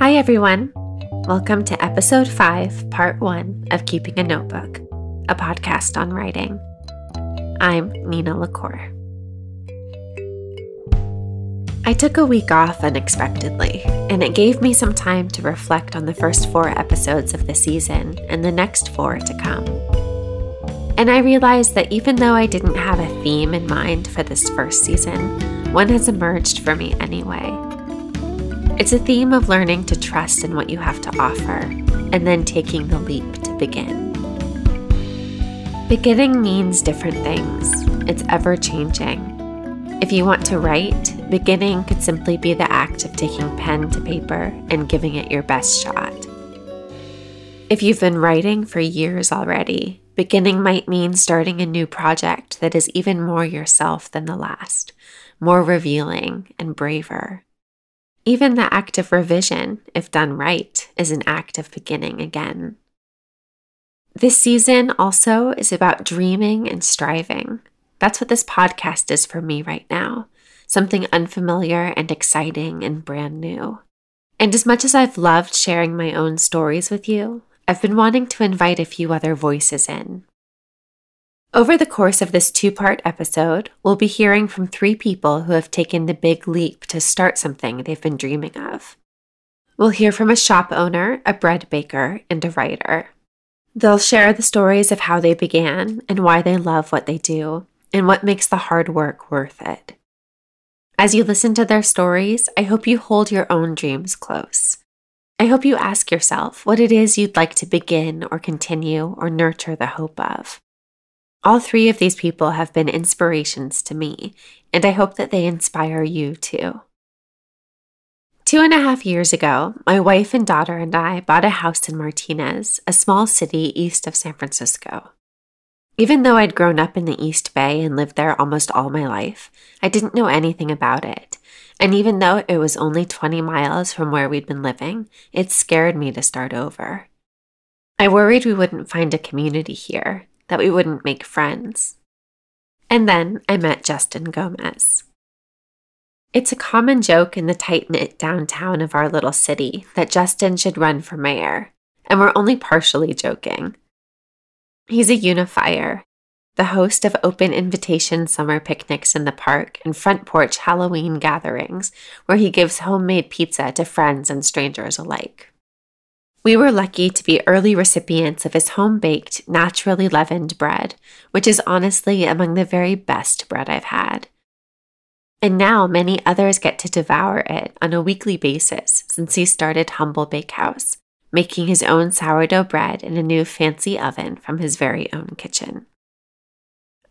Hi, everyone. Welcome to episode 5, part 1 of Keeping a Notebook, a podcast on writing. I'm Nina LaCour. I took a week off unexpectedly, and it gave me some time to reflect on the first four episodes of the season and the next four to come. And I realized that even though I didn't have a theme in mind for this first season, one has emerged for me anyway. It's a theme of learning to trust in what you have to offer and then taking the leap to begin. Beginning means different things, it's ever changing. If you want to write, beginning could simply be the act of taking pen to paper and giving it your best shot. If you've been writing for years already, beginning might mean starting a new project that is even more yourself than the last, more revealing and braver. Even the act of revision, if done right, is an act of beginning again. This season also is about dreaming and striving. That's what this podcast is for me right now something unfamiliar and exciting and brand new. And as much as I've loved sharing my own stories with you, I've been wanting to invite a few other voices in. Over the course of this two part episode, we'll be hearing from three people who have taken the big leap to start something they've been dreaming of. We'll hear from a shop owner, a bread baker, and a writer. They'll share the stories of how they began and why they love what they do, and what makes the hard work worth it. As you listen to their stories, I hope you hold your own dreams close. I hope you ask yourself what it is you'd like to begin or continue or nurture the hope of. All three of these people have been inspirations to me, and I hope that they inspire you too. Two and a half years ago, my wife and daughter and I bought a house in Martinez, a small city east of San Francisco. Even though I'd grown up in the East Bay and lived there almost all my life, I didn't know anything about it. And even though it was only 20 miles from where we'd been living, it scared me to start over. I worried we wouldn't find a community here, that we wouldn't make friends. And then I met Justin Gomez. It's a common joke in the tight knit downtown of our little city that Justin should run for mayor, and we're only partially joking. He's a unifier, the host of open invitation summer picnics in the park and front porch Halloween gatherings, where he gives homemade pizza to friends and strangers alike. We were lucky to be early recipients of his home baked, naturally leavened bread, which is honestly among the very best bread I've had. And now many others get to devour it on a weekly basis since he started Humble Bakehouse, making his own sourdough bread in a new fancy oven from his very own kitchen.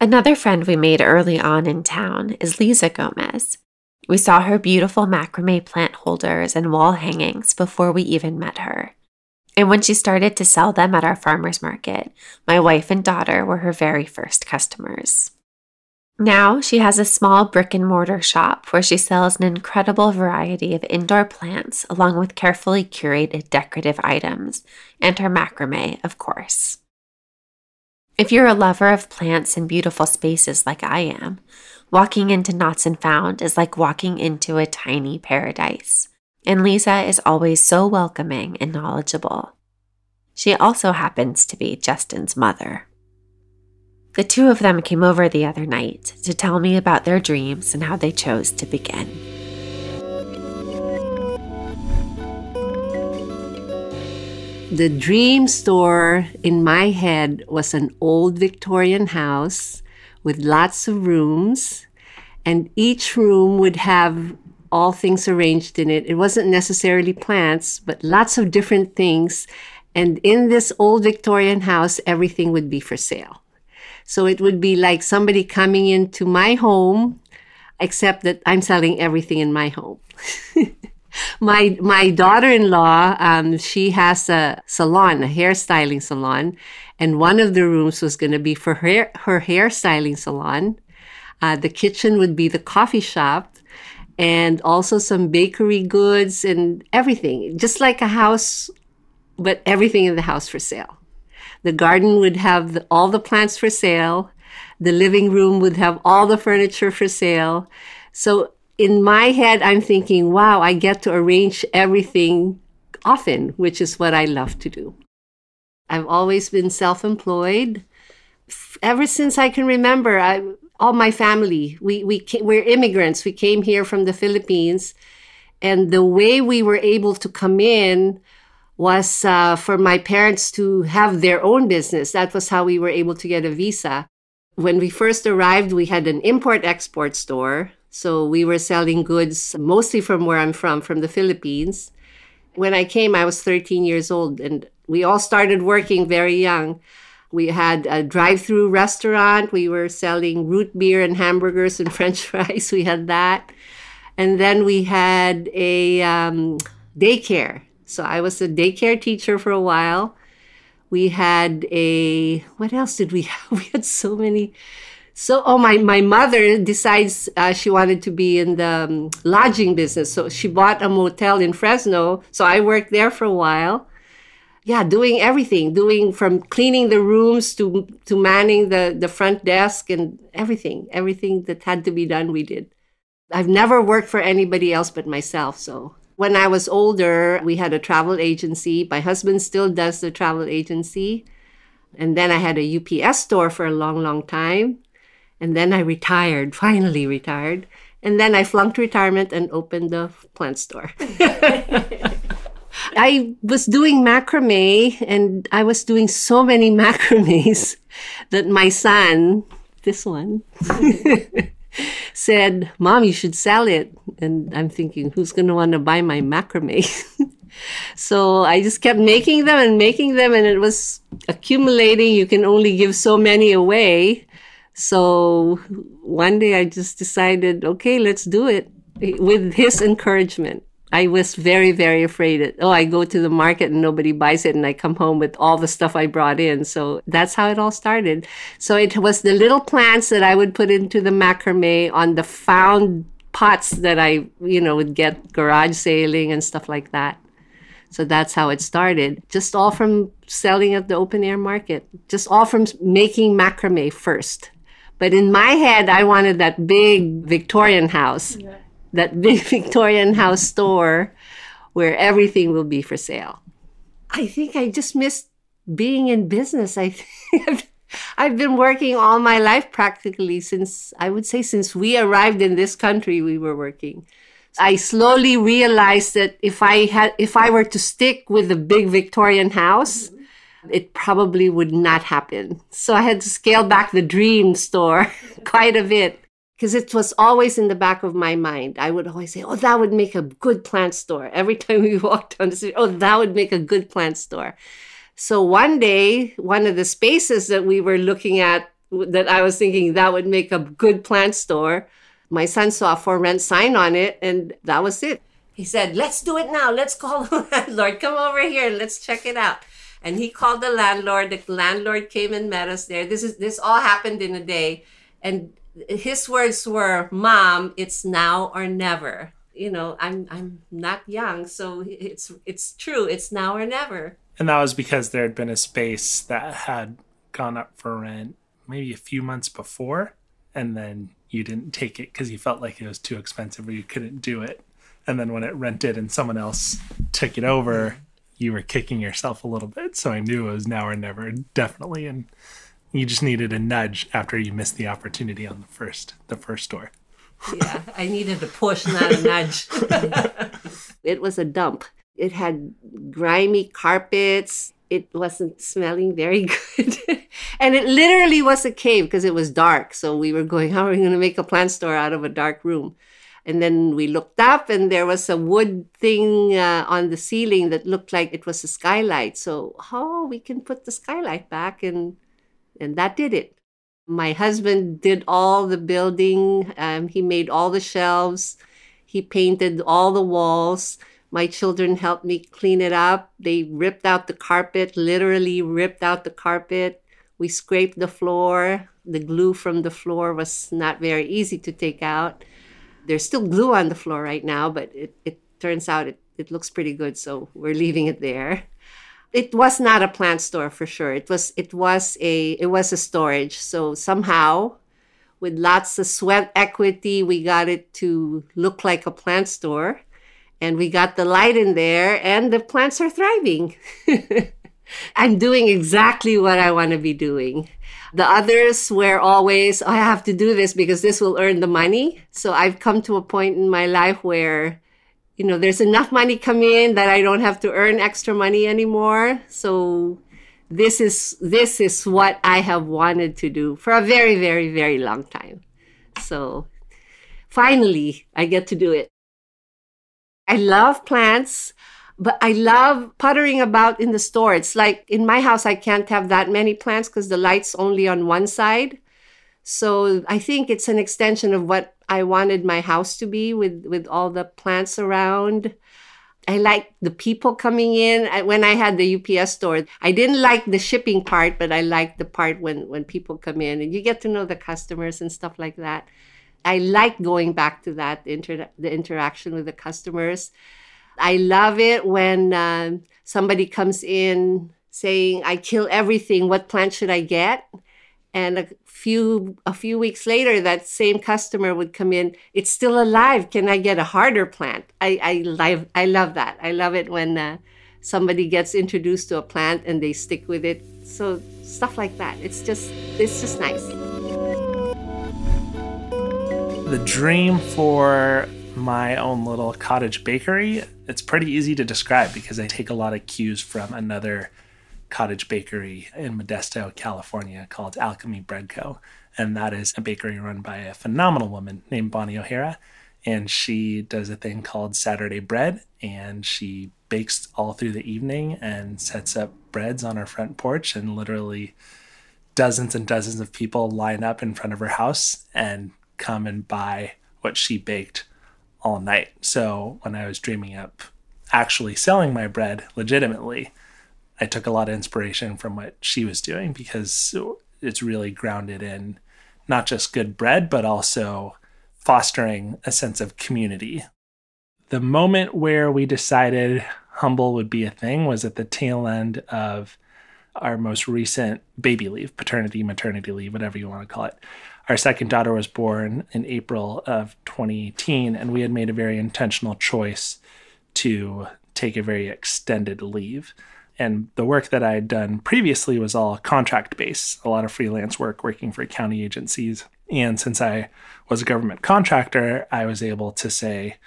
Another friend we made early on in town is Lisa Gomez. We saw her beautiful macrame plant holders and wall hangings before we even met her. And when she started to sell them at our farmer's market, my wife and daughter were her very first customers. Now she has a small brick and mortar shop where she sells an incredible variety of indoor plants along with carefully curated decorative items, and her macrame, of course. If you're a lover of plants and beautiful spaces like I am, walking into Knots and Found is like walking into a tiny paradise and Lisa is always so welcoming and knowledgeable. She also happens to be Justin's mother. The two of them came over the other night to tell me about their dreams and how they chose to begin. The dream store in my head was an old Victorian house with lots of rooms, and each room would have all things arranged in it. It wasn't necessarily plants, but lots of different things. And in this old Victorian house, everything would be for sale. So it would be like somebody coming into my home, except that I'm selling everything in my home. my my daughter-in-law, um, she has a salon, a hairstyling salon, and one of the rooms was going to be for her her hairstyling salon. Uh, the kitchen would be the coffee shop, and also some bakery goods and everything, just like a house, but everything in the house for sale. The garden would have the, all the plants for sale. The living room would have all the furniture for sale. So in my head, I'm thinking, wow, I get to arrange everything often, which is what I love to do. I've always been self employed. Ever since I can remember, I, all my family, we, we we're immigrants. We came here from the Philippines. And the way we were able to come in was uh, for my parents to have their own business. That was how we were able to get a visa. When we first arrived, we had an import export store. So we were selling goods mostly from where I'm from, from the Philippines. When I came, I was 13 years old, and we all started working very young. We had a drive through restaurant. We were selling root beer and hamburgers and french fries. We had that. And then we had a um, daycare. So I was a daycare teacher for a while. We had a, what else did we have? We had so many so, oh, my, my mother decides uh, she wanted to be in the um, lodging business. So she bought a motel in Fresno. So I worked there for a while. Yeah, doing everything, doing from cleaning the rooms to, to manning the, the front desk and everything, everything that had to be done, we did. I've never worked for anybody else but myself. So when I was older, we had a travel agency. My husband still does the travel agency. And then I had a UPS store for a long, long time. And then I retired, finally retired. And then I flunked retirement and opened the plant store. I was doing macrame and I was doing so many macrames that my son, this one, said, Mom, you should sell it. And I'm thinking, who's going to want to buy my macrame? so I just kept making them and making them, and it was accumulating. You can only give so many away. So one day I just decided, okay, let's do it with his encouragement. I was very, very afraid that, oh, I go to the market and nobody buys it and I come home with all the stuff I brought in. So that's how it all started. So it was the little plants that I would put into the macrame on the found pots that I, you know, would get garage sailing and stuff like that. So that's how it started. Just all from selling at the open air market, just all from making macrame first. But in my head, I wanted that big Victorian house, yeah. That big Victorian house store where everything will be for sale. I think I just missed being in business. I think I've been working all my life practically since, I would say, since we arrived in this country, we were working. I slowly realized that if I had, if I were to stick with the big Victorian house, it probably would not happen. So I had to scale back the dream store quite a bit because it was always in the back of my mind. I would always say, Oh, that would make a good plant store. Every time we walked down the street, oh, that would make a good plant store. So one day, one of the spaces that we were looking at that I was thinking that would make a good plant store, my son saw a for rent sign on it, and that was it. He said, Let's do it now. Let's call the landlord. Come over here. Let's check it out and he called the landlord. The landlord came and met us there. This is this all happened in a day, and his words were, "Mom, it's now or never." You know, I'm I'm not young, so it's it's true. It's now or never. And that was because there had been a space that had gone up for rent maybe a few months before, and then you didn't take it because you felt like it was too expensive or you couldn't do it. And then when it rented and someone else took it over, you were kicking yourself a little bit. So I knew it was now or never, definitely. And you just needed a nudge after you missed the opportunity on the first the first door. yeah, I needed a push, not a nudge. it was a dump. It had grimy carpets. It wasn't smelling very good. and it literally was a cave because it was dark. So we were going, how are we going to make a plant store out of a dark room? And then we looked up, and there was a wood thing uh, on the ceiling that looked like it was a skylight. So, oh, we can put the skylight back, and and that did it. My husband did all the building. Um, he made all the shelves. He painted all the walls. My children helped me clean it up. They ripped out the carpet, literally ripped out the carpet. We scraped the floor. The glue from the floor was not very easy to take out there's still glue on the floor right now, but it, it turns out it, it looks pretty good, so we're leaving it there. It was not a plant store for sure. It was it was a it was a storage. So somehow with lots of sweat equity, we got it to look like a plant store. And we got the light in there, and the plants are thriving. I'm doing exactly what I want to be doing. The others were always, oh, I have to do this because this will earn the money. So I've come to a point in my life where, you know, there's enough money coming in that I don't have to earn extra money anymore. So this is this is what I have wanted to do for a very, very, very long time. So finally I get to do it. I love plants but I love puttering about in the store. It's like in my house, I can't have that many plants because the light's only on one side. So I think it's an extension of what I wanted my house to be with, with all the plants around. I like the people coming in. when I had the UPS store, I didn't like the shipping part, but I liked the part when, when people come in and you get to know the customers and stuff like that. I like going back to that, inter- the interaction with the customers. I love it when uh, somebody comes in saying, "I kill everything. What plant should I get?" And a few a few weeks later, that same customer would come in. It's still alive. Can I get a harder plant? I I love I love that. I love it when uh, somebody gets introduced to a plant and they stick with it. So stuff like that. It's just it's just nice. The dream for my own little cottage bakery. It's pretty easy to describe because I take a lot of cues from another cottage bakery in Modesto, California called Alchemy Bread Co. And that is a bakery run by a phenomenal woman named Bonnie Ohara. And she does a thing called Saturday Bread. And she bakes all through the evening and sets up breads on her front porch. And literally, dozens and dozens of people line up in front of her house and come and buy what she baked all night. So when I was dreaming up actually selling my bread legitimately, I took a lot of inspiration from what she was doing because it's really grounded in not just good bread, but also fostering a sense of community. The moment where we decided humble would be a thing was at the tail end of our most recent baby leave, paternity, maternity leave, whatever you want to call it our second daughter was born in April of 2018, and we had made a very intentional choice to take a very extended leave. And the work that I had done previously was all contract based, a lot of freelance work working for county agencies. And since I was a government contractor, I was able to say,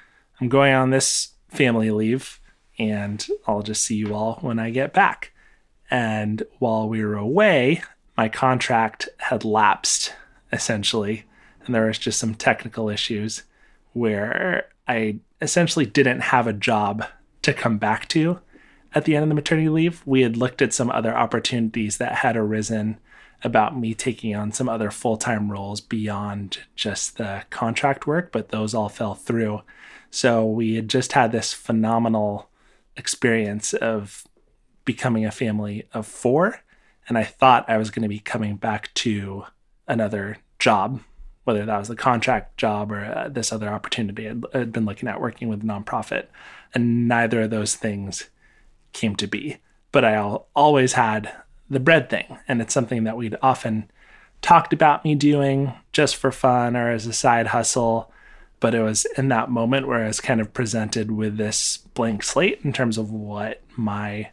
I'm going on this family leave and I'll just see you all when I get back. And while we were away, my contract had lapsed essentially. And there was just some technical issues where I essentially didn't have a job to come back to at the end of the maternity leave. We had looked at some other opportunities that had arisen about me taking on some other full time roles beyond just the contract work, but those all fell through. So we had just had this phenomenal experience of becoming a family of four. And I thought I was going to be coming back to another job, whether that was the contract job or uh, this other opportunity I'd, I'd been looking at working with a nonprofit. And neither of those things came to be. But I always had the bread thing. And it's something that we'd often talked about me doing just for fun or as a side hustle. But it was in that moment where I was kind of presented with this blank slate in terms of what my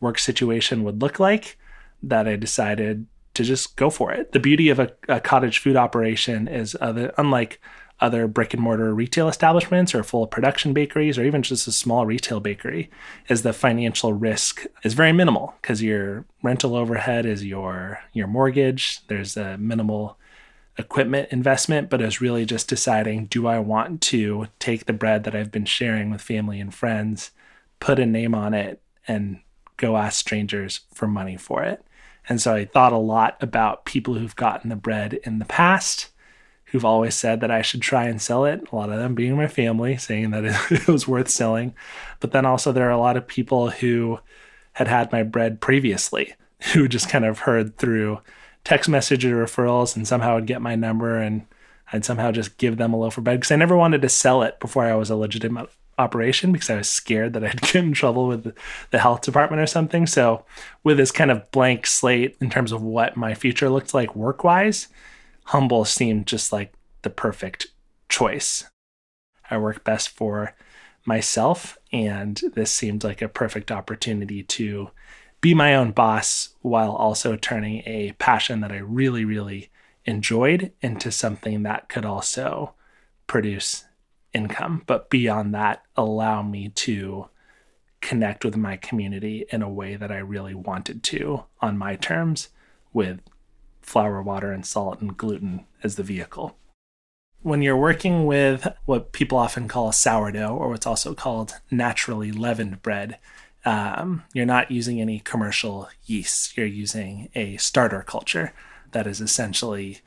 work situation would look like that I decided to just go for it. The beauty of a, a cottage food operation is other, unlike other brick and mortar retail establishments or full production bakeries or even just a small retail bakery is the financial risk is very minimal because your rental overhead is your your mortgage. There's a minimal equipment investment but it's really just deciding do I want to take the bread that I've been sharing with family and friends put a name on it and go ask strangers for money for it? And so I thought a lot about people who've gotten the bread in the past, who've always said that I should try and sell it. A lot of them being my family, saying that it was worth selling. But then also, there are a lot of people who had had my bread previously, who just kind of heard through text message or referrals and somehow would get my number and I'd somehow just give them a loaf of bread because I never wanted to sell it before I was a legitimate operation because I was scared that I'd get in trouble with the health department or something. So, with this kind of blank slate in terms of what my future looked like work wise, Humble seemed just like the perfect choice. I work best for myself. And this seemed like a perfect opportunity to be my own boss while also turning a passion that I really, really enjoyed into something that could also produce income. But beyond that, allow me to connect with my community in a way that I really wanted to on my terms with flour, water, and salt and gluten as the vehicle. When you're working with what people often call sourdough, or what's also called naturally leavened bread, um, you're not using any commercial yeast. You're using a starter culture that is essentially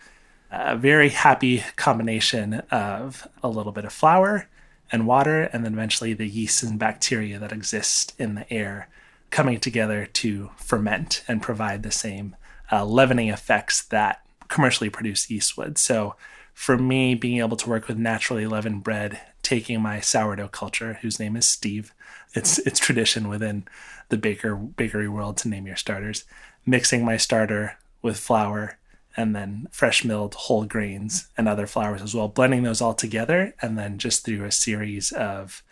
a very happy combination of a little bit of flour and water, and then eventually the yeast and bacteria that exist in the air coming together to ferment and provide the same uh, leavening effects that commercially produced yeast would. So, for me, being able to work with naturally leavened bread, taking my sourdough culture, whose name is Steve, it's it's tradition within the baker bakery world to name your starters, mixing my starter with flour and then fresh milled whole grains and other flours as well, blending those all together, and then just through a series of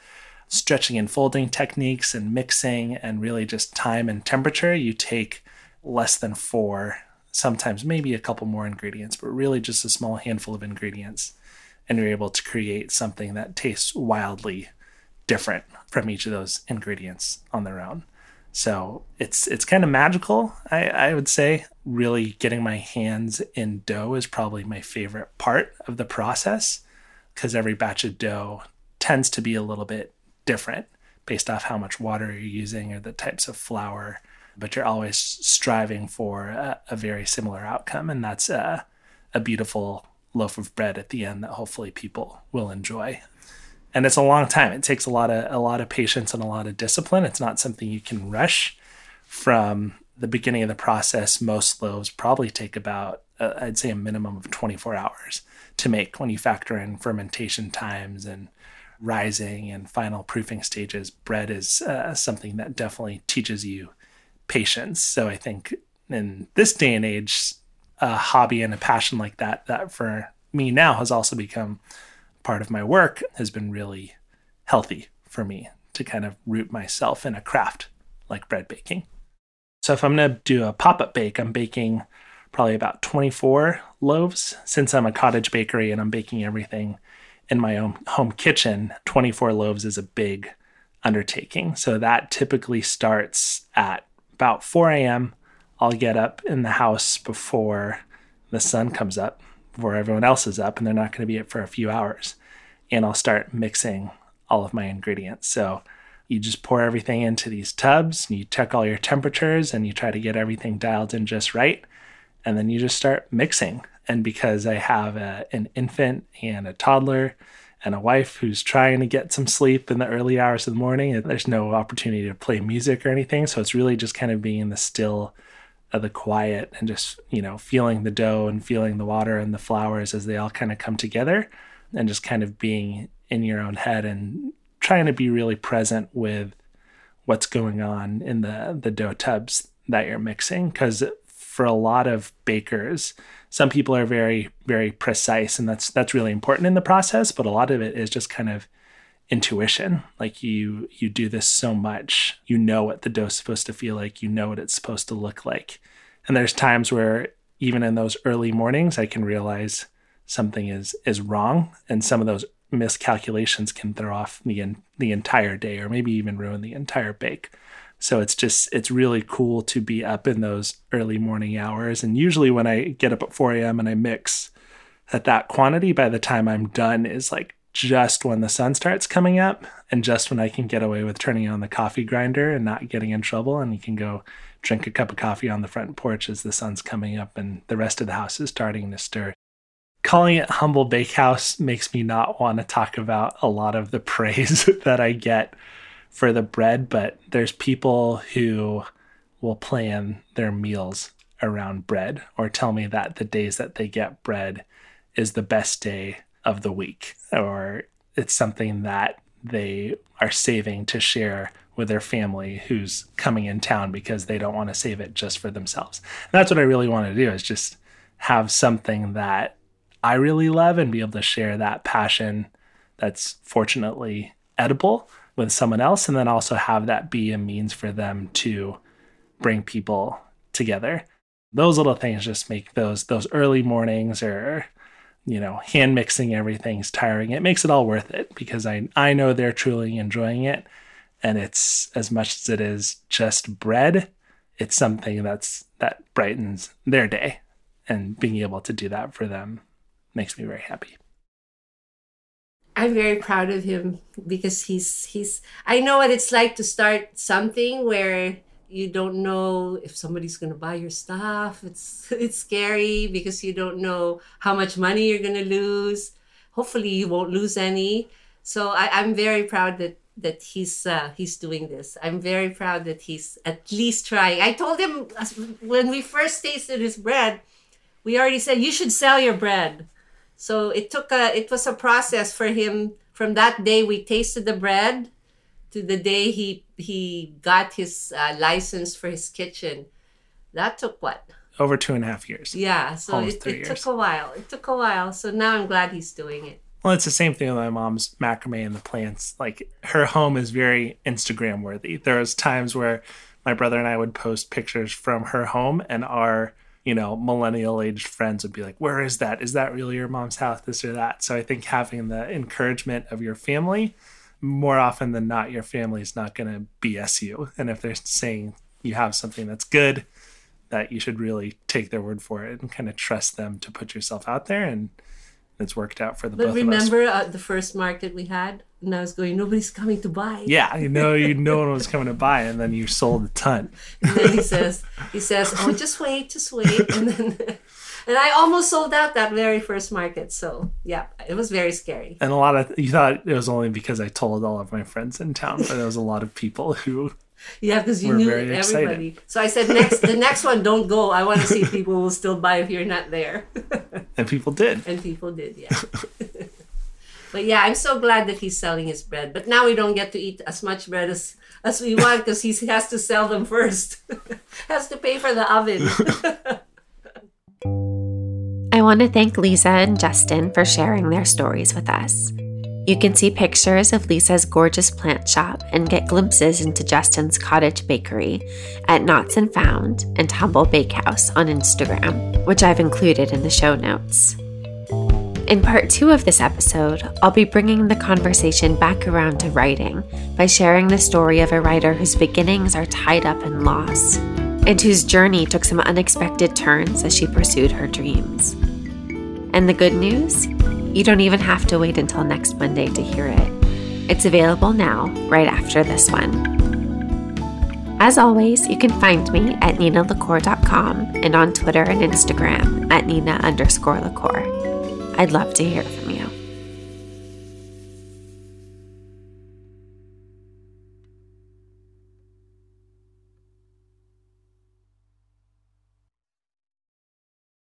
stretching and folding techniques and mixing and really just time and temperature, you take less than four, sometimes maybe a couple more ingredients, but really just a small handful of ingredients. And you're able to create something that tastes wildly different from each of those ingredients on their own. So it's it's kind of magical, I, I would say. Really getting my hands in dough is probably my favorite part of the process because every batch of dough tends to be a little bit different based off how much water you're using or the types of flour but you're always striving for a, a very similar outcome. And that's a, a beautiful loaf of bread at the end that hopefully people will enjoy. And it's a long time. It takes a lot of a lot of patience and a lot of discipline. It's not something you can rush. From the beginning of the process, most loaves probably take about uh, I'd say a minimum of 24 hours to make when you factor in fermentation times and rising and final proofing stages. Bread is uh, something that definitely teaches you patience. So I think in this day and age, a hobby and a passion like that, that for me now has also become part of my work, has been really healthy for me to kind of root myself in a craft like bread baking. So if I'm going to do a pop up bake, I'm baking probably about 24 loaves. Since I'm a cottage bakery and I'm baking everything in my own home kitchen, 24 loaves is a big undertaking. So that typically starts at about 4 a.m., I'll get up in the house before the sun comes up, before everyone else is up, and they're not going to be up for a few hours. And I'll start mixing all of my ingredients. So you just pour everything into these tubs, and you check all your temperatures, and you try to get everything dialed in just right. And then you just start mixing. And because I have a, an infant and a toddler, and a wife who's trying to get some sleep in the early hours of the morning. There's no opportunity to play music or anything. So it's really just kind of being in the still of the quiet and just, you know, feeling the dough and feeling the water and the flours as they all kind of come together and just kind of being in your own head and trying to be really present with what's going on in the the dough tubs that you're mixing because for a lot of bakers. Some people are very very precise and that's that's really important in the process but a lot of it is just kind of intuition. Like you you do this so much you know what the dough's supposed to feel like you know what it's supposed to look like. And there's times where even in those early mornings i can realize something is is wrong and some of those miscalculations can throw off the the entire day or maybe even ruin the entire bake so it's just, it's really cool to be up in those early morning hours. And usually when I get up at 4 a.m. and I mix at that quantity, by the time I'm done is like just when the sun starts coming up and just when I can get away with turning on the coffee grinder and not getting in trouble. And you can go drink a cup of coffee on the front porch as the sun's coming up and the rest of the house is starting to stir. Calling it Humble Bakehouse makes me not want to talk about a lot of the praise that I get for the bread, but there's people who will plan their meals around bread or tell me that the days that they get bread is the best day of the week or it's something that they are saving to share with their family who's coming in town because they don't want to save it just for themselves. And that's what I really want to do is just have something that I really love and be able to share that passion that's fortunately edible with someone else and then also have that be a means for them to bring people together. Those little things just make those those early mornings or you know hand mixing everything's tiring. It makes it all worth it because i i know they're truly enjoying it and it's as much as it is just bread it's something that's that brightens their day and being able to do that for them makes me very happy I'm very proud of him because he's he's I know what it's like to start something where you don't know if somebody's going to buy your stuff. It's it's scary because you don't know how much money you're going to lose. Hopefully you won't lose any. So I, I'm very proud that that he's uh, he's doing this. I'm very proud that he's at least trying. I told him when we first tasted his bread, we already said you should sell your bread so it took a it was a process for him from that day we tasted the bread to the day he he got his uh, license for his kitchen. That took what? Over two and a half years. Yeah, so it, it took a while. It took a while. So now I'm glad he's doing it. Well, it's the same thing with my mom's macrame and the plants. Like her home is very Instagram worthy. There was times where my brother and I would post pictures from her home and our you know, millennial aged friends would be like, Where is that? Is that really your mom's house? This or that. So I think having the encouragement of your family, more often than not, your family is not going to BS you. And if they're saying you have something that's good, that you should really take their word for it and kind of trust them to put yourself out there. And it's worked out for the but both remember uh, the first market we had? And I was going, nobody's coming to buy. Yeah, you know, you no one was coming to buy, and then you sold a ton. and then he says, he says, oh, just wait, just wait, and then, and I almost sold out that very first market. So yeah, it was very scary. And a lot of you thought it was only because I told all of my friends in town, but there was a lot of people who. Yeah, because you knew everybody. Excited. So I said, next, the next one, don't go. I want to see if people will still buy if you're not there. and people did. And people did, yeah. But yeah, I'm so glad that he's selling his bread. But now we don't get to eat as much bread as, as we want because he has to sell them first. has to pay for the oven. I want to thank Lisa and Justin for sharing their stories with us. You can see pictures of Lisa's gorgeous plant shop and get glimpses into Justin's cottage bakery at Knots and Found and Humble Bakehouse on Instagram, which I've included in the show notes. In part two of this episode, I'll be bringing the conversation back around to writing by sharing the story of a writer whose beginnings are tied up in loss and whose journey took some unexpected turns as she pursued her dreams. And the good news? You don't even have to wait until next Monday to hear it. It's available now, right after this one. As always, you can find me at ninalacour.com and on Twitter and Instagram at nina underscore. I'd love to hear from you.